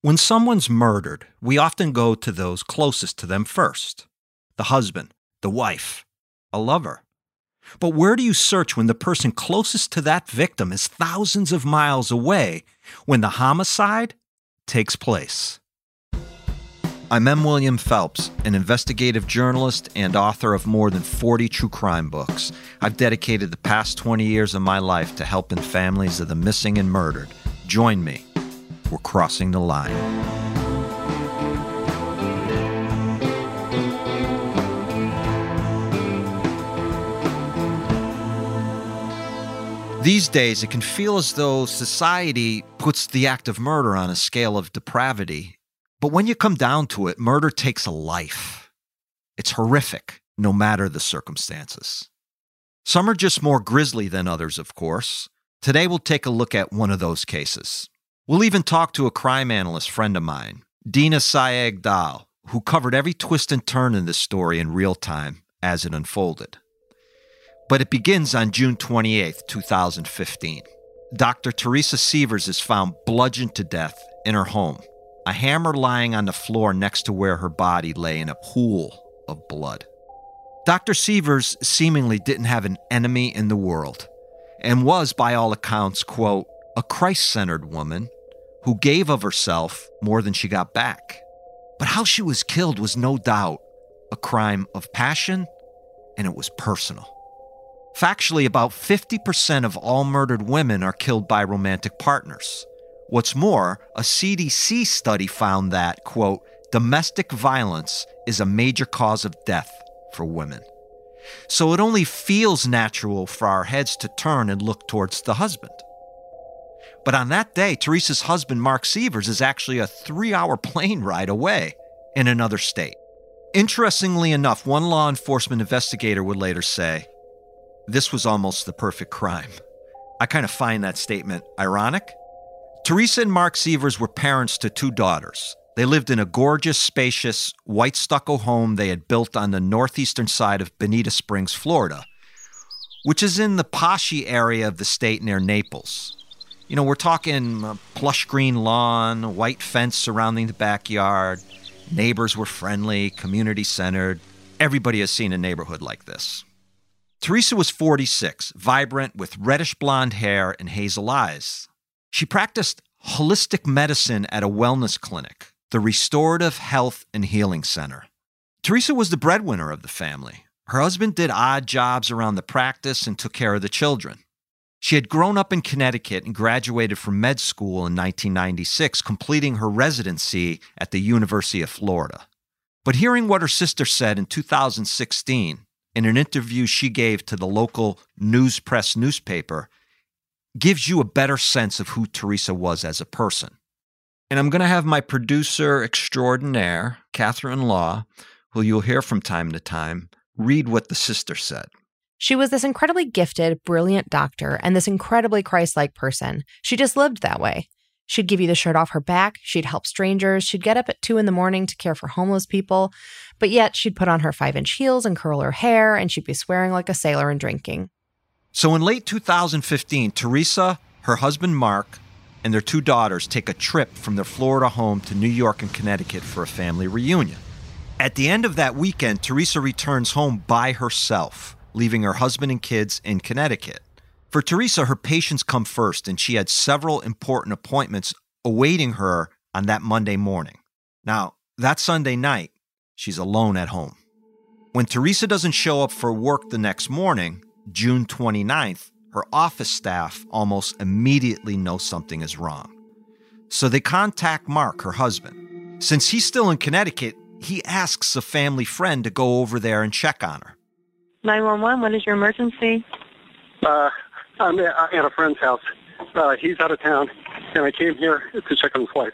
When someone's murdered, we often go to those closest to them first the husband, the wife, a lover. But where do you search when the person closest to that victim is thousands of miles away when the homicide takes place? I'm M. William Phelps, an investigative journalist and author of more than 40 true crime books. I've dedicated the past 20 years of my life to helping families of the missing and murdered. Join me. We're crossing the line. These days, it can feel as though society puts the act of murder on a scale of depravity but when you come down to it, murder takes a life. It's horrific, no matter the circumstances. Some are just more grisly than others, of course. Today, we'll take a look at one of those cases. We'll even talk to a crime analyst friend of mine, Dina Sayegh Dal, who covered every twist and turn in this story in real time as it unfolded. But it begins on June 28, 2015. Dr. Teresa Sievers is found bludgeoned to death in her home a hammer lying on the floor next to where her body lay in a pool of blood. Dr. Sievers seemingly didn't have an enemy in the world and was, by all accounts, quote, a Christ centered woman who gave of herself more than she got back. But how she was killed was no doubt a crime of passion, and it was personal. Factually, about 50% of all murdered women are killed by romantic partners. What's more, a CDC study found that, quote, domestic violence is a major cause of death for women. So it only feels natural for our heads to turn and look towards the husband. But on that day, Teresa's husband, Mark Sievers, is actually a three hour plane ride away in another state. Interestingly enough, one law enforcement investigator would later say, This was almost the perfect crime. I kind of find that statement ironic Teresa and Mark Sievers were parents to two daughters. They lived in a gorgeous, spacious, white stucco home they had built on the northeastern side of Bonita Springs, Florida, which is in the poshy area of the state near Naples. You know, we're talking uh, plush green lawn, white fence surrounding the backyard. Neighbors were friendly, community centered. Everybody has seen a neighborhood like this. Teresa was 46, vibrant with reddish blonde hair and hazel eyes. She practiced holistic medicine at a wellness clinic, the Restorative Health and Healing Center. Teresa was the breadwinner of the family. Her husband did odd jobs around the practice and took care of the children. She had grown up in Connecticut and graduated from med school in 1996, completing her residency at the University of Florida. But hearing what her sister said in 2016 in an interview she gave to the local News Press newspaper gives you a better sense of who Teresa was as a person. And I'm going to have my producer extraordinaire, Catherine Law, who you'll hear from time to time, read what the sister said. She was this incredibly gifted, brilliant doctor and this incredibly Christ like person. She just lived that way. She'd give you the shirt off her back. She'd help strangers. She'd get up at two in the morning to care for homeless people. But yet she'd put on her five inch heels and curl her hair, and she'd be swearing like a sailor and drinking. So in late 2015, Teresa, her husband Mark, and their two daughters take a trip from their Florida home to New York and Connecticut for a family reunion. At the end of that weekend, Teresa returns home by herself, leaving her husband and kids in Connecticut. For Teresa, her patients come first, and she had several important appointments awaiting her on that Monday morning. Now, that Sunday night, she's alone at home. When Teresa doesn't show up for work the next morning, June 29th, her office staff almost immediately know something is wrong. So they contact Mark, her husband. Since he's still in Connecticut, he asks a family friend to go over there and check on her. 911, what is your emergency? Uh, I'm at a friend's house. Uh, he's out of town, and I came here to check on his wife,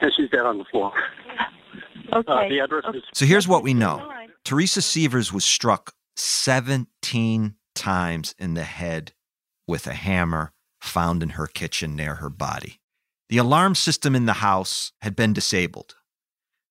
and she's dead on the floor. Okay. Uh, the address okay. is. So here's what we know Teresa Sievers was struck 17 times in the head with a hammer found in her kitchen near her body. The alarm system in the house had been disabled.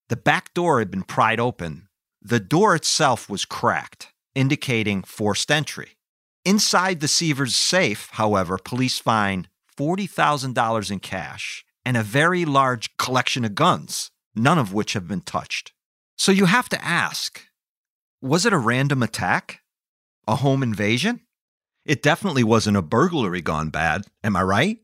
The back door had been pried open. The door itself was cracked, indicating forced entry. Inside the Sievers safe, however, police find $40,000 in cash and a very large collection of guns, none of which have been touched. So you have to ask was it a random attack? A home invasion? It definitely wasn't a burglary gone bad, am I right?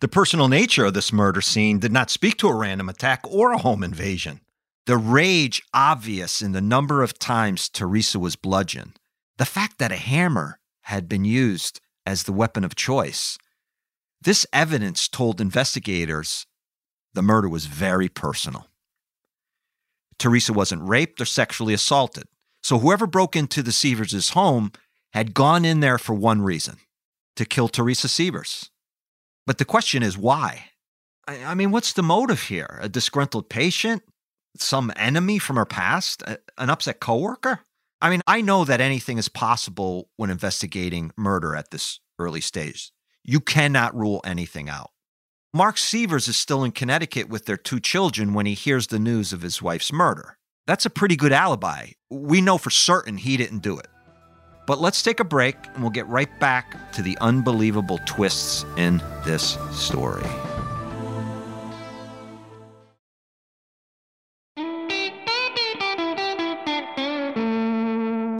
The personal nature of this murder scene did not speak to a random attack or a home invasion. The rage obvious in the number of times Teresa was bludgeoned, the fact that a hammer had been used as the weapon of choice. This evidence told investigators the murder was very personal. Teresa wasn't raped or sexually assaulted. So whoever broke into the Sievers' home had gone in there for one reason to kill Teresa Sievers. But the question is why? I, I mean, what's the motive here? A disgruntled patient? Some enemy from her past? An upset coworker? I mean, I know that anything is possible when investigating murder at this early stage. You cannot rule anything out. Mark Sievers is still in Connecticut with their two children when he hears the news of his wife's murder. That's a pretty good alibi. We know for certain he didn't do it. But let's take a break and we'll get right back to the unbelievable twists in this story.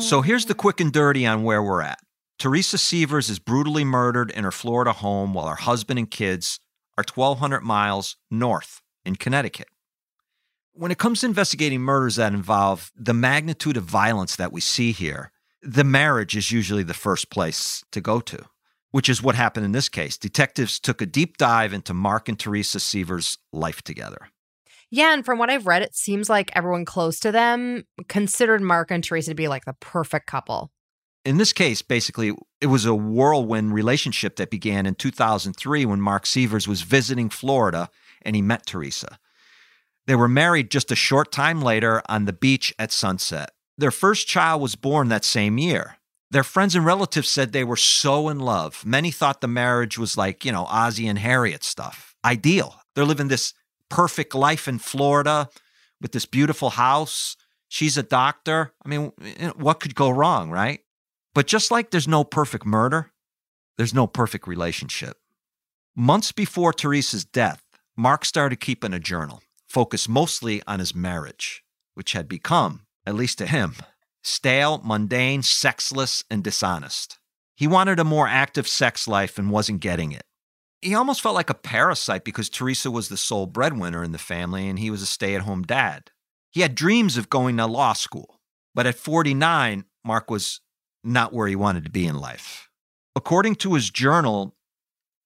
So here's the quick and dirty on where we're at. Teresa Sievers is brutally murdered in her Florida home while her husband and kids are 1,200 miles north in Connecticut. When it comes to investigating murders that involve the magnitude of violence that we see here, the marriage is usually the first place to go to, which is what happened in this case. Detectives took a deep dive into Mark and Teresa Sievers' life together. Yeah, and from what I've read, it seems like everyone close to them considered Mark and Teresa to be like the perfect couple in this case, basically, it was a whirlwind relationship that began in 2003 when Mark Sievers was visiting Florida and he met Teresa. They were married just a short time later on the beach at sunset. Their first child was born that same year. Their friends and relatives said they were so in love. Many thought the marriage was like, you know, Ozzie and Harriet stuff. Ideal. They're living this perfect life in Florida with this beautiful house. She's a doctor. I mean, eh, eh, what could go wrong, right? But just like there's no perfect murder, there's no perfect relationship. Months before Teresa's death, Mark started keeping a journal, focused mostly on his marriage, which had become, at least to him, stale, mundane, sexless, and dishonest. He wanted a more active sex life and wasn't getting it. He almost felt like a parasite because Teresa was the sole breadwinner in the family and he was a stay at home dad. He had dreams of going to law school, but at 49, Mark was not where he wanted to be in life. According to his journal,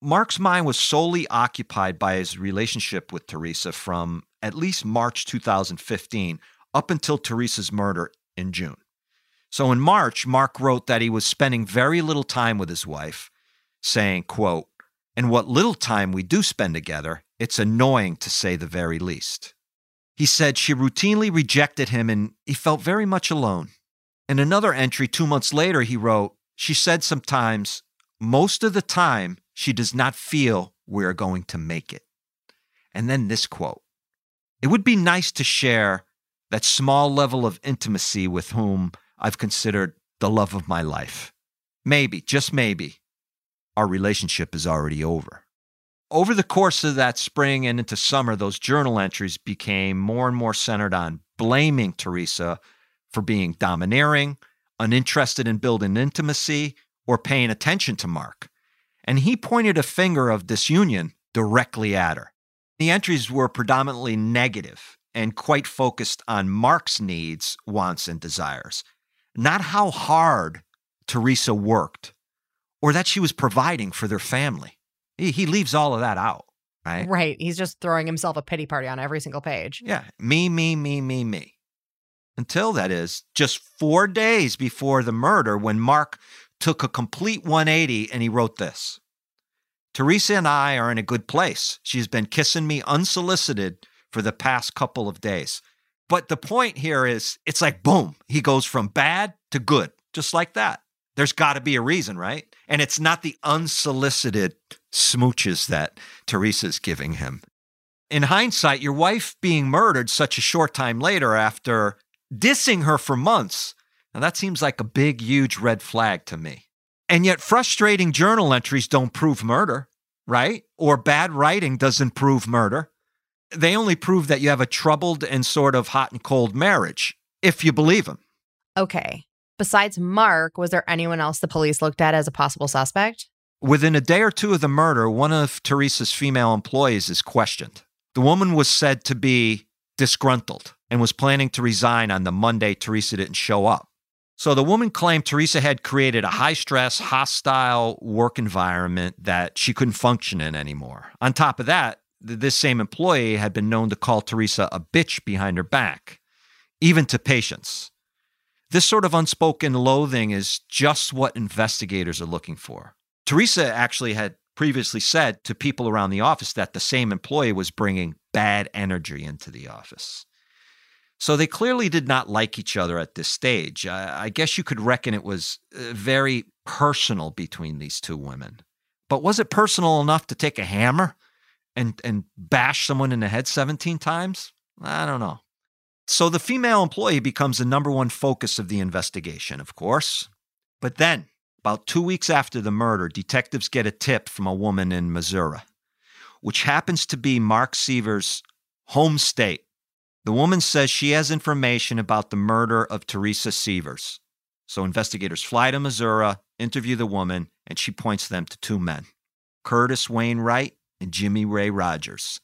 Mark's mind was solely occupied by his relationship with Teresa from at least March 2015 up until Teresa's murder in June. So in March, Mark wrote that he was spending very little time with his wife, saying, quote, and what little time we do spend together, it's annoying to say the very least. He said she routinely rejected him and he felt very much alone. In another entry two months later, he wrote, She said sometimes, most of the time, she does not feel we're going to make it. And then this quote It would be nice to share that small level of intimacy with whom I've considered the love of my life. Maybe, just maybe, our relationship is already over. Over the course of that spring and into summer, those journal entries became more and more centered on blaming Teresa for being domineering, uninterested in building intimacy, or paying attention to Mark. And he pointed a finger of disunion directly at her. The entries were predominantly negative and quite focused on Mark's needs, wants, and desires, not how hard Teresa worked or that she was providing for their family. He, he leaves all of that out, right? Right. He's just throwing himself a pity party on every single page. Yeah. Me, me, me, me, me until that is just four days before the murder when Mark took a complete 180 and he wrote this Teresa and I are in a good place. She's been kissing me unsolicited for the past couple of days. But the point here is it's like boom, he goes from bad to good, just like that. There's got to be a reason, right? And it's not the unsolicited smooches that Teresa's giving him. In hindsight, your wife being murdered such a short time later after dissing her for months. Now, that seems like a big, huge red flag to me. And yet, frustrating journal entries don't prove murder. right? Or bad writing doesn't prove murder. They only prove that you have a troubled and sort of hot and cold marriage, if you believe them. Okay. Besides Mark, was there anyone else the police looked at as a possible suspect? Within a day or two of the murder, one of Teresa's female employees is questioned. The woman was said to be disgruntled and was planning to resign on the Monday Teresa didn't show up. So the woman claimed Teresa had created a high stress, hostile work environment that she couldn't function in anymore. On top of that, this same employee had been known to call Teresa a bitch behind her back, even to patients. This sort of unspoken loathing is just what investigators are looking for. Teresa actually had previously said to people around the office that the same employee was bringing bad energy into the office. So they clearly did not like each other at this stage. I, I guess you could reckon it was uh, very personal between these two women. But was it personal enough to take a hammer and, and bash someone in the head 17 times? I don't know. So the female employee becomes the number one focus of the investigation, of course. But then, about two weeks after the murder, detectives get a tip from a woman in Missouri, which happens to be Mark Sievers' home state. The woman says she has information about the murder of Teresa Sievers. So investigators fly to Missouri, interview the woman, and she points them to two men Curtis Wayne Wright and Jimmy Ray Rogers.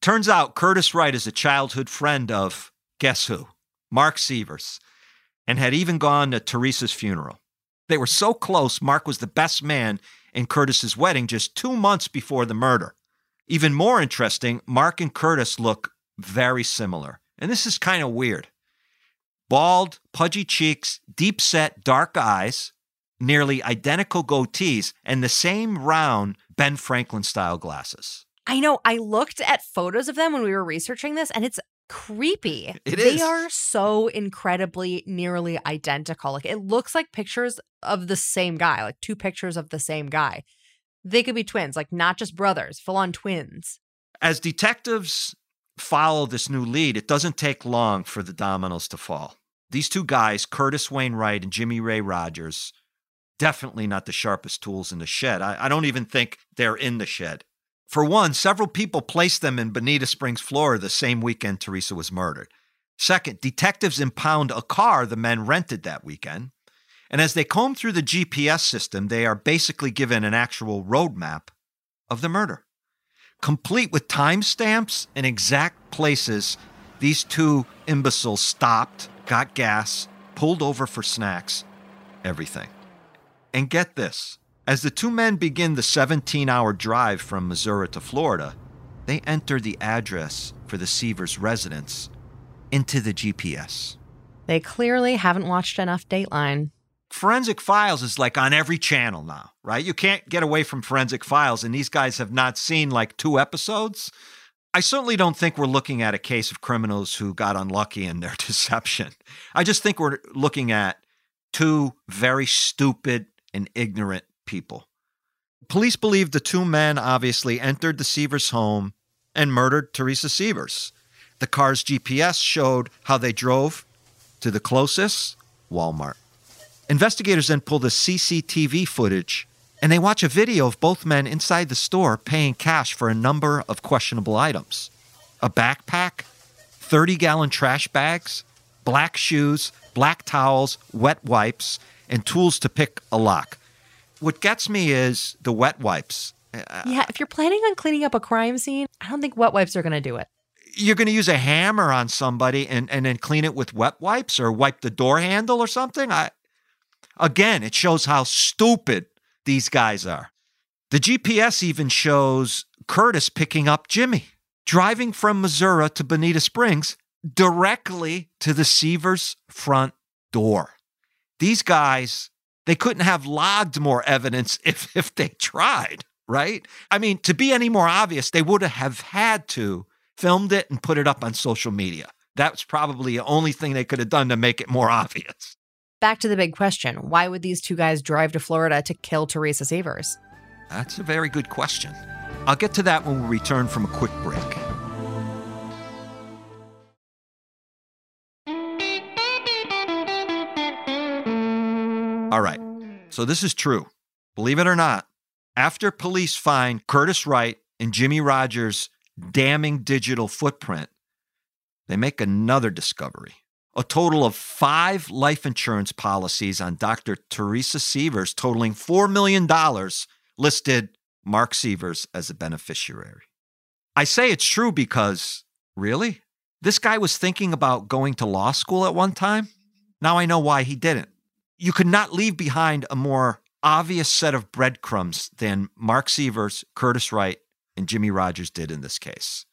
Turns out Curtis Wright is a childhood friend of guess who? Mark Sievers, and had even gone to Teresa's funeral. They were so close, Mark was the best man in Curtis's wedding just two months before the murder. Even more interesting, Mark and Curtis look very similar. And this is kind of weird. Bald, pudgy cheeks, deep set, dark eyes, nearly identical goatees, and the same round Ben Franklin style glasses. I know. I looked at photos of them when we were researching this, and it's creepy. It they is. are so incredibly nearly identical. Like it looks like pictures of the same guy, like two pictures of the same guy. They could be twins, like not just brothers, full on twins. As detectives follow this new lead, it doesn't take long for the dominoes to fall. These two guys, Curtis Wayne Wright and Jimmy Ray Rogers, definitely not the sharpest tools in the shed. I, I don't even think they're in the shed. For one, several people placed them in Bonita Springs, Florida, the same weekend Teresa was murdered. Second, detectives impound a car the men rented that weekend. And as they comb through the GPS system, they are basically given an actual roadmap of the murder, complete with timestamps and exact places these two imbeciles stopped, got gas, pulled over for snacks, everything. And get this as the two men begin the 17 hour drive from Missouri to Florida, they enter the address for the Sievers residence into the GPS. They clearly haven't watched enough Dateline. Forensic Files is like on every channel now, right? You can't get away from Forensic Files, and these guys have not seen like two episodes. I certainly don't think we're looking at a case of criminals who got unlucky in their deception. I just think we're looking at two very stupid and ignorant people. Police believe the two men obviously entered the Sievers home and murdered Teresa Sievers. The car's GPS showed how they drove to the closest Walmart. Investigators then pull the CCTV footage and they watch a video of both men inside the store paying cash for a number of questionable items a backpack, 30 gallon trash bags, black shoes, black towels, wet wipes, and tools to pick a lock. What gets me is the wet wipes. Uh, uh, yeah, if you're planning on cleaning up a crime scene, I don't think wet wipes are going to do it. You're going to use a hammer on somebody and, and then clean it with wet wipes or wipe the door handle or something. I, again, it shows how stupid these guys are. The GPS even shows Curtis picking up Jimmy, driving from Missouri to Bonita Springs directly to the Sievers front door. These guys, they couldn't have logged more evidence if, if they tried, right? I mean, to be any more obvious, they would have had to filmed it and put it up on social media. That's probably the only thing they could have done to make it more obvious. Back to the big question why would these two guys drive to Florida to kill Teresa Sievers? That's a very good question. I'll get to that when we return from a quick break. All right. So this is true. Believe it or not, After police find Curtis Wright and Jimmy Rogers' damning digital footprint, they make another discovery. A total of five life insurance policies on Dr. Teresa Sievers, totaling $4 million, listed Mark Sievers as a beneficiary. I say it's true because, really? This guy was thinking about going to law school at one time? Now I know why he didn't. You could not leave behind a more obvious set of breadcrumbs than Mark Sievers, Curtis Wright, and Jimmy Rogers did in this case.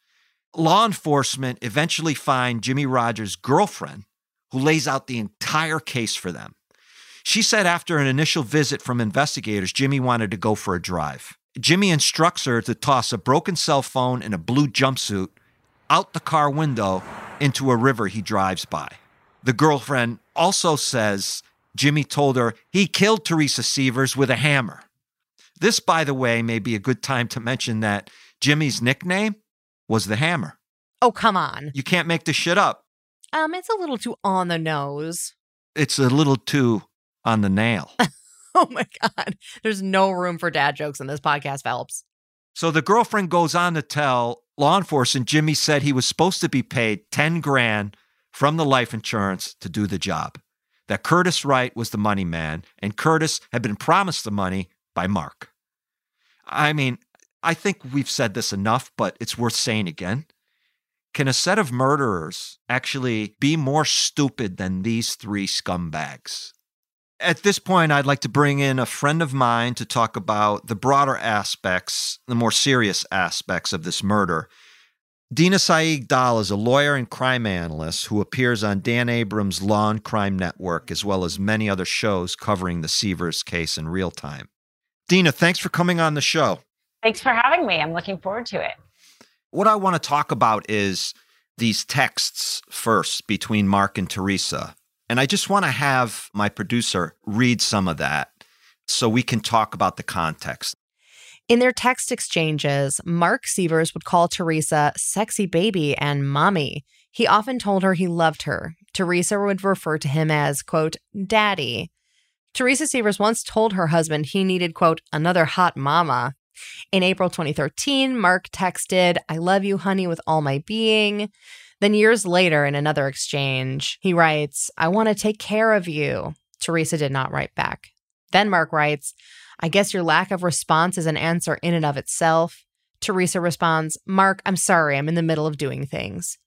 Law enforcement eventually find Jimmy Rogers' girlfriend, who lays out the entire case for them. She said after an initial visit from investigators, Jimmy wanted to go for a drive. Jimmy instructs her to toss a broken cell phone and a blue jumpsuit out the car window into a river he drives by. The girlfriend also says Jimmy told her he killed Teresa Sievers with a hammer. This, by the way, may be a good time to mention that Jimmy's nickname was the hammer. Oh, come on. You can't make this shit up. Um, it's a little too on the nose. It's a little too on the nail. Oh my God. There's no room for dad jokes in this podcast, Phelps. So the girlfriend goes on to tell law enforcement Jimmy said he was supposed to be paid 10 grand from the life insurance to do the job. That Curtis Wright was the money man, and Curtis had been promised the money by Mark. I mean, I think we've said this enough, but it's worth saying again. Can a set of murderers actually be more stupid than these three scumbags? At this point, I'd like to bring in a friend of mine to talk about the broader aspects, the more serious aspects of this murder. Dina Saeed Dahl is a lawyer and crime analyst who appears on Dan Abrams' Law and Crime Network, as well as many other shows covering the Sievers case in real time. Dina, thanks for coming on the show. Thanks for having me. I'm looking forward to it. What I want to talk about is these texts first between Mark and Teresa. And I just want to have my producer read some of that so we can talk about the context. In their text exchanges, Mark Sievers would call Teresa sexy baby and mommy. He often told her he loved her. Teresa would refer to him as, quote, daddy. Teresa Sievers once told her husband he needed, quote, another hot mama. In April 2013, Mark texted, I love you, honey, with all my being. Then, years later, in another exchange, he writes, I want to take care of you. Teresa did not write back. Then Mark writes, I guess your lack of response is an answer in and of itself. Teresa responds, Mark, I'm sorry, I'm in the middle of doing things.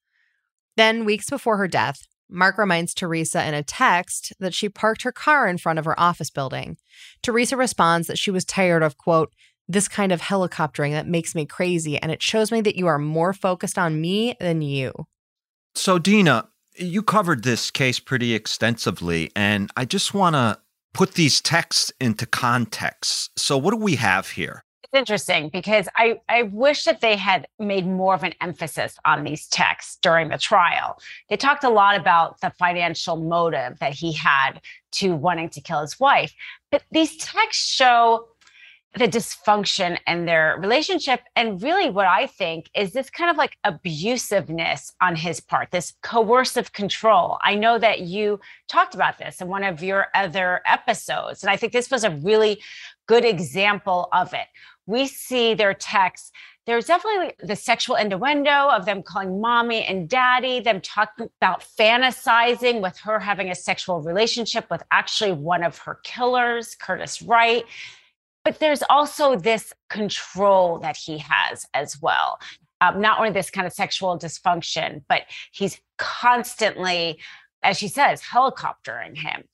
Then, weeks before her death, Mark reminds Teresa in a text that she parked her car in front of her office building. Teresa responds that she was tired of, quote, this kind of helicoptering that makes me crazy, and it shows me that you are more focused on me than you. So, Dina, you covered this case pretty extensively, and I just want to put these texts into context. So, what do we have here? It's interesting because I, I wish that they had made more of an emphasis on these texts during the trial. They talked a lot about the financial motive that he had to wanting to kill his wife, but these texts show the dysfunction in their relationship. And really, what I think is this kind of like abusiveness on his part, this coercive control. I know that you talked about this in one of your other episodes. And I think this was a really good example of it. We see their texts. There's definitely the sexual innuendo of them calling mommy and daddy, them talking about fantasizing with her having a sexual relationship with actually one of her killers, Curtis Wright but there's also this control that he has as well. Um, not only this kind of sexual dysfunction, but he's constantly, as she says, helicoptering him.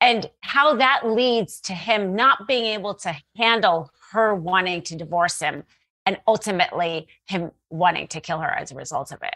And how that leads to him not being able to handle her wanting to divorce him and ultimately him wanting to kill her as a result of it.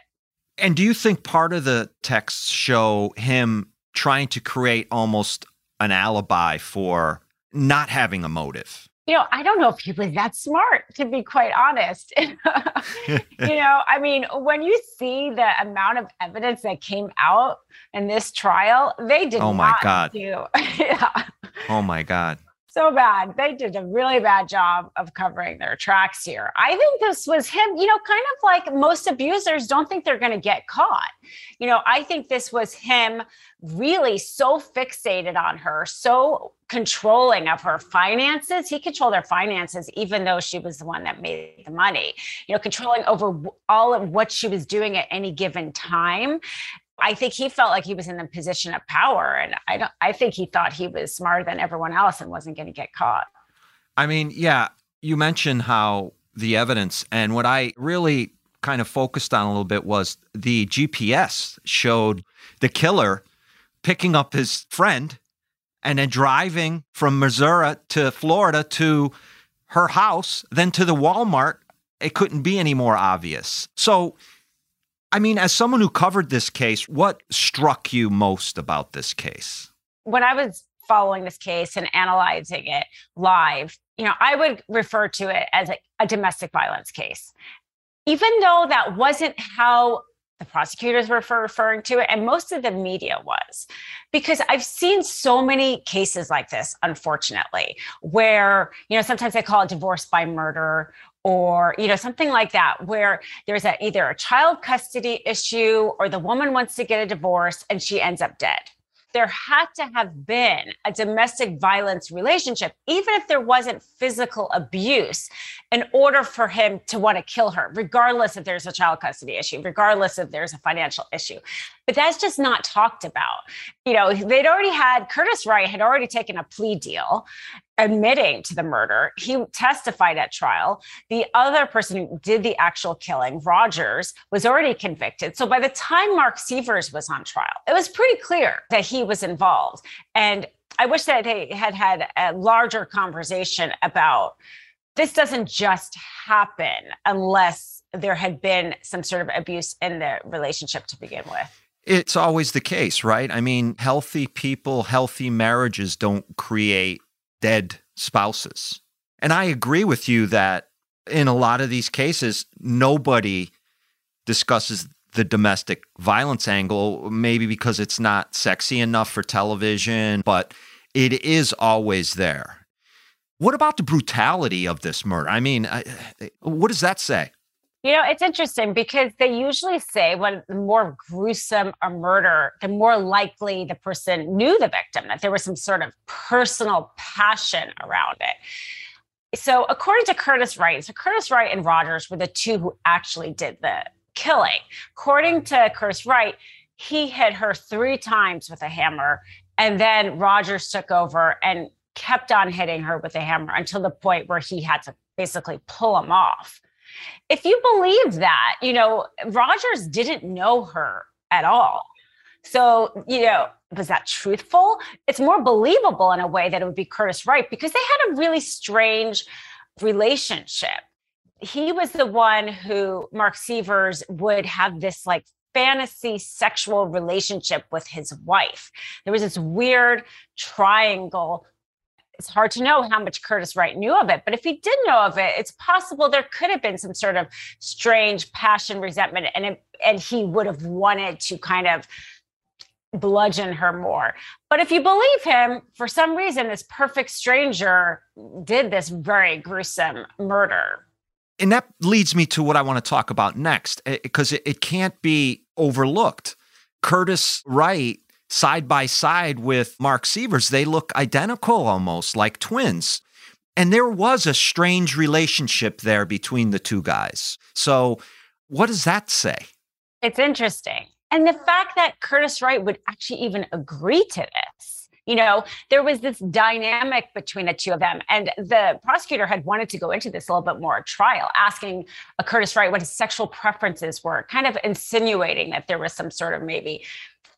And do you think part of the texts show him trying to create almost an alibi for not having a motive? You know, I don't know if he was that smart, to be quite honest. you know, I mean, when you see the amount of evidence that came out in this trial, they did not. oh my not God. do. yeah. Oh my God. So bad. They did a really bad job of covering their tracks here. I think this was him, you know, kind of like most abusers don't think they're going to get caught. You know, I think this was him really so fixated on her, so controlling of her finances. He controlled her finances, even though she was the one that made the money, you know, controlling over all of what she was doing at any given time. I think he felt like he was in the position of power. And I don't I think he thought he was smarter than everyone else and wasn't going to get caught. I mean, yeah, you mentioned how the evidence and what I really kind of focused on a little bit was the GPS showed the killer picking up his friend and then driving from Missouri to Florida to her house, then to the Walmart. It couldn't be any more obvious. So I mean, as someone who covered this case, what struck you most about this case? When I was following this case and analyzing it live, you know, I would refer to it as a, a domestic violence case. Even though that wasn't how the prosecutors were referring to it, and most of the media was, because I've seen so many cases like this, unfortunately, where, you know, sometimes they call it divorce by murder or you know something like that where there's a, either a child custody issue or the woman wants to get a divorce and she ends up dead there had to have been a domestic violence relationship, even if there wasn't physical abuse, in order for him to want to kill her, regardless if there's a child custody issue, regardless if there's a financial issue. But that's just not talked about. You know, they'd already had Curtis Wright had already taken a plea deal admitting to the murder. He testified at trial. The other person who did the actual killing, Rogers, was already convicted. So by the time Mark Sievers was on trial, it was pretty clear that he was involved. And I wish that they had had a larger conversation about this doesn't just happen unless there had been some sort of abuse in the relationship to begin with. It's always the case, right? I mean, healthy people, healthy marriages don't create dead spouses. And I agree with you that in a lot of these cases, nobody discusses the domestic violence angle, maybe because it's not sexy enough for television, but it is always there. What about the brutality of this murder? I mean, what does that say? You know, it's interesting because they usually say when the more gruesome a murder, the more likely the person knew the victim, that there was some sort of personal passion around it. So, according to Curtis Wright, so Curtis Wright and Rogers were the two who actually did the killing. According to Curtis Wright, he hit her three times with a hammer, and then Rogers took over and kept on hitting her with a hammer until the point where he had to basically pull him off if you believe that, you know, Rogers didn't know her at all. So, you know, was that truthful? It's more believable in a way that it would be Curtis Wright because they had a really strange relationship. He was the one who Mark Sievers would have this like fantasy sexual relationship with his wife. There was this weird triangle it's hard to know how much Curtis Wright knew of it, but if he did know of it, it's possible there could have been some sort of strange passion, resentment, and it, and he would have wanted to kind of bludgeon her more. But if you believe him, for some reason, this perfect stranger did this very gruesome murder. And that leads me to what I want to talk about next, because eh, it, it can't be overlooked. Curtis Wright side by side with Mark Sievers, they look identical almost like twins. And there was a strange relationship there between the two guys. So, what does that say? It's interesting. And the fact that Curtis Wright would actually even agree to this. You know, there was this dynamic between the two of them. And the prosecutor had wanted to go into this a little bit more trial, asking Curtis Wright what his sexual preferences were, kind of insinuating that there was some sort of maybe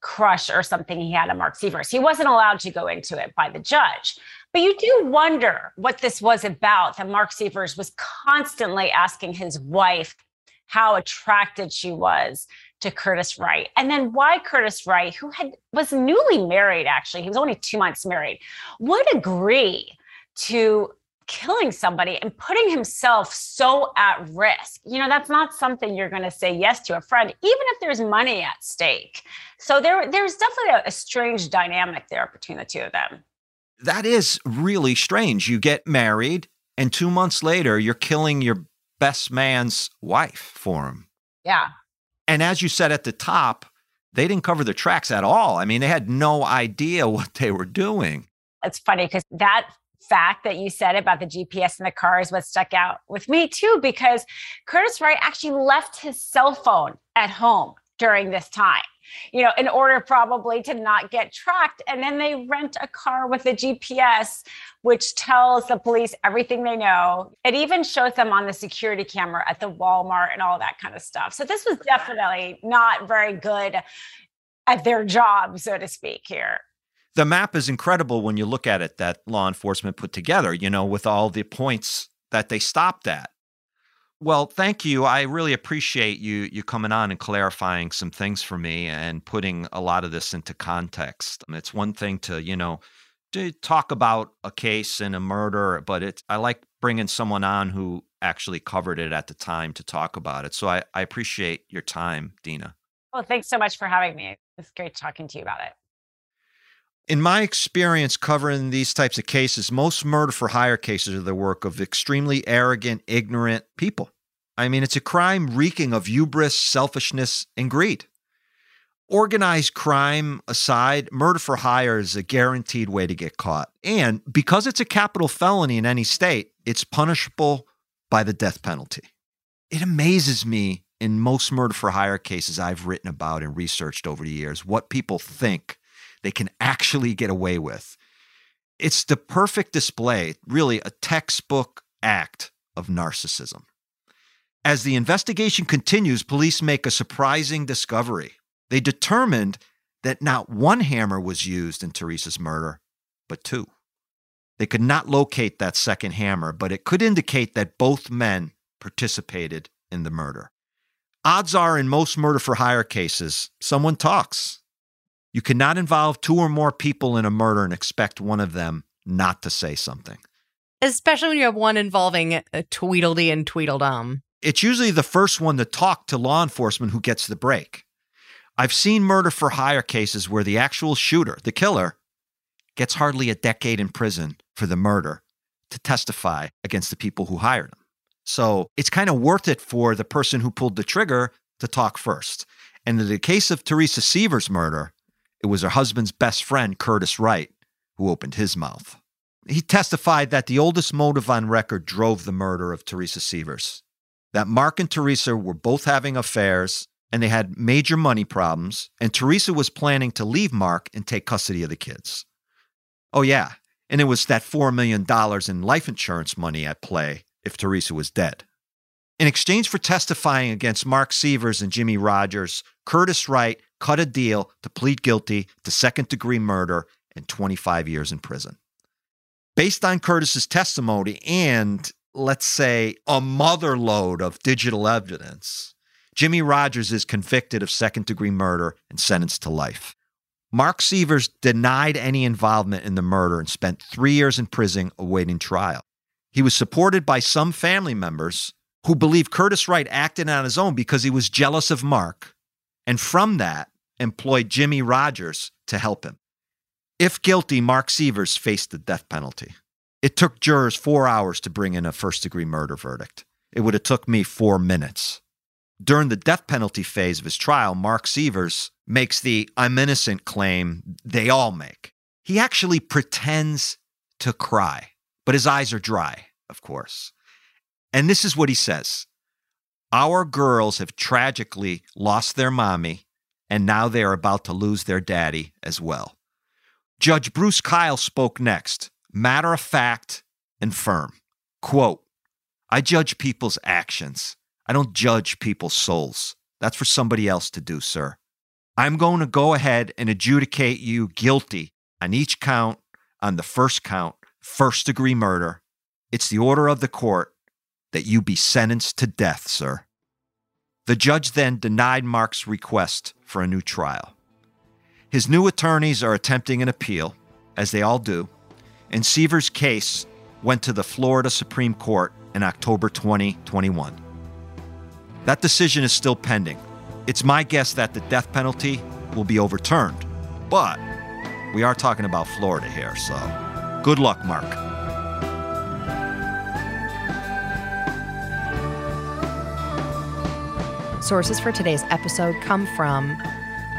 crush or something he had on Mark Sievers. He wasn't allowed to go into it by the judge. But you do wonder what this was about that Mark Sievers was constantly asking his wife how attracted she was to Curtis Wright. And then why Curtis Wright, who had was newly married actually, he was only 2 months married, would agree to killing somebody and putting himself so at risk. You know, that's not something you're going to say yes to a friend, even if there's money at stake. So there, there's definitely a, a strange dynamic there between the two of them. That is really strange. You get married, and two months later, you're killing your best man's wife for him. Yeah. And as you said at the top, they didn't cover the tracks at all. I mean, they had no idea what they were doing. It's funny because that fact that you said about the GPS in the car is what stuck out with me too, because Curtis Wright actually left his cell phone at home during this time you know, in order probably to not get tracked. And then they rent a car with a GPS, which tells the police everything they know. It even shows them on the security camera at the Walmart and all that kind of stuff. So this was definitely not very good at their job, so to speak, here the map is incredible when you look at it that law enforcement put together, you know, with all the points that they stopped at. Well, thank you. I really appreciate you you coming on and clarifying some things for me and putting a lot of this into context. It's one thing to, you know, to talk about a case and a murder, but it's I like bringing someone on who actually covered it at the time to talk about it. So I, I appreciate your time, Dina. Well, thanks so much for having me. It's great talking to you about it. In my experience covering these types of cases, most murder for hire cases are the work of extremely arrogant, ignorant people. I mean, it's a crime reeking of hubris, selfishness, and greed. Organized crime aside, murder for hire is a guaranteed way to get caught. And because it's a capital felony in any state, it's punishable by the death penalty. It amazes me in most murder for hire cases I've written about and researched over the years what people think they can actually get away with. It's the perfect display, really, a textbook act of narcissism. As the investigation continues, police make a surprising discovery. They determined that not one hammer was used in Teresa's murder, but two. They could not locate that second hammer, but it could indicate that both men participated in the murder. Odds are, in most murder for hire cases, someone talks. You cannot involve two or more people in a murder and expect one of them not to say something. Especially when you have one involving a Tweedledee and Tweedledum. It's usually the first one to talk to law enforcement who gets the break. I've seen murder for hire cases where the actual shooter, the killer, gets hardly a decade in prison for the murder to testify against the people who hired him. So it's kind of worth it for the person who pulled the trigger to talk first. And in the case of Teresa Sievers' murder, it was her husband's best friend, Curtis Wright, who opened his mouth. He testified that the oldest motive on record drove the murder of Teresa Sievers, that Mark and Teresa were both having affairs and they had major money problems, and Teresa was planning to leave Mark and take custody of the kids. Oh, yeah, and it was that $4 million in life insurance money at play if Teresa was dead. In exchange for testifying against Mark Sievers and Jimmy Rogers, Curtis Wright cut a deal to plead guilty to second degree murder and 25 years in prison. Based on Curtis's testimony and, let's say, a mother load of digital evidence, Jimmy Rogers is convicted of second degree murder and sentenced to life. Mark Sievers denied any involvement in the murder and spent three years in prison awaiting trial. He was supported by some family members who believe Curtis Wright acted on his own because he was jealous of Mark, and from that, employed Jimmy Rogers to help him. If guilty, Mark Sievers faced the death penalty. It took jurors four hours to bring in a first degree murder verdict. It would have took me four minutes. During the death penalty phase of his trial, Mark Sievers makes the I'm innocent claim they all make. He actually pretends to cry, but his eyes are dry, of course. And this is what he says Our girls have tragically lost their mommy and now they are about to lose their daddy as well. Judge Bruce Kyle spoke next, matter of fact and firm. Quote, I judge people's actions. I don't judge people's souls. That's for somebody else to do, sir. I'm going to go ahead and adjudicate you guilty on each count on the first count, first degree murder. It's the order of the court that you be sentenced to death, sir. The judge then denied Mark's request for a new trial. His new attorneys are attempting an appeal, as they all do, and Sievers' case went to the Florida Supreme Court in October 2021. That decision is still pending. It's my guess that the death penalty will be overturned, but we are talking about Florida here, so Good luck, Mark. Sources for today's episode come from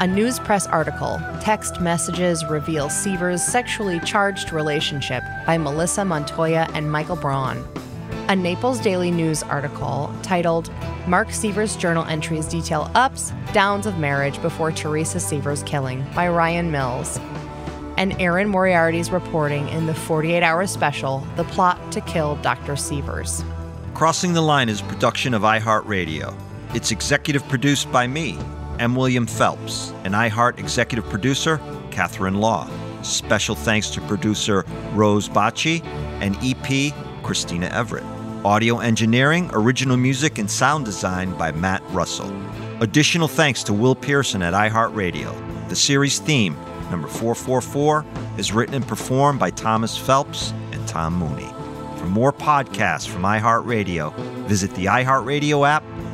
a news press article, Text Messages Reveal Sievers' Sexually Charged Relationship by Melissa Montoya and Michael Braun. A Naples Daily News article titled Mark Sievers' Journal Entries Detail Ups, Downs of Marriage Before Teresa Sievers' Killing by Ryan Mills. And Erin Moriarty's reporting in the 48 hour special, The Plot to Kill Dr. Sievers. Crossing the Line is production of iHeartRadio. It's executive produced by me, M. William Phelps, and iHeart executive producer, Catherine Law. Special thanks to producer Rose Bacci and EP Christina Everett. Audio engineering, original music, and sound design by Matt Russell. Additional thanks to Will Pearson at iHeartRadio. The series theme, number 444, is written and performed by Thomas Phelps and Tom Mooney. For more podcasts from iHeartRadio, visit the iHeartRadio app,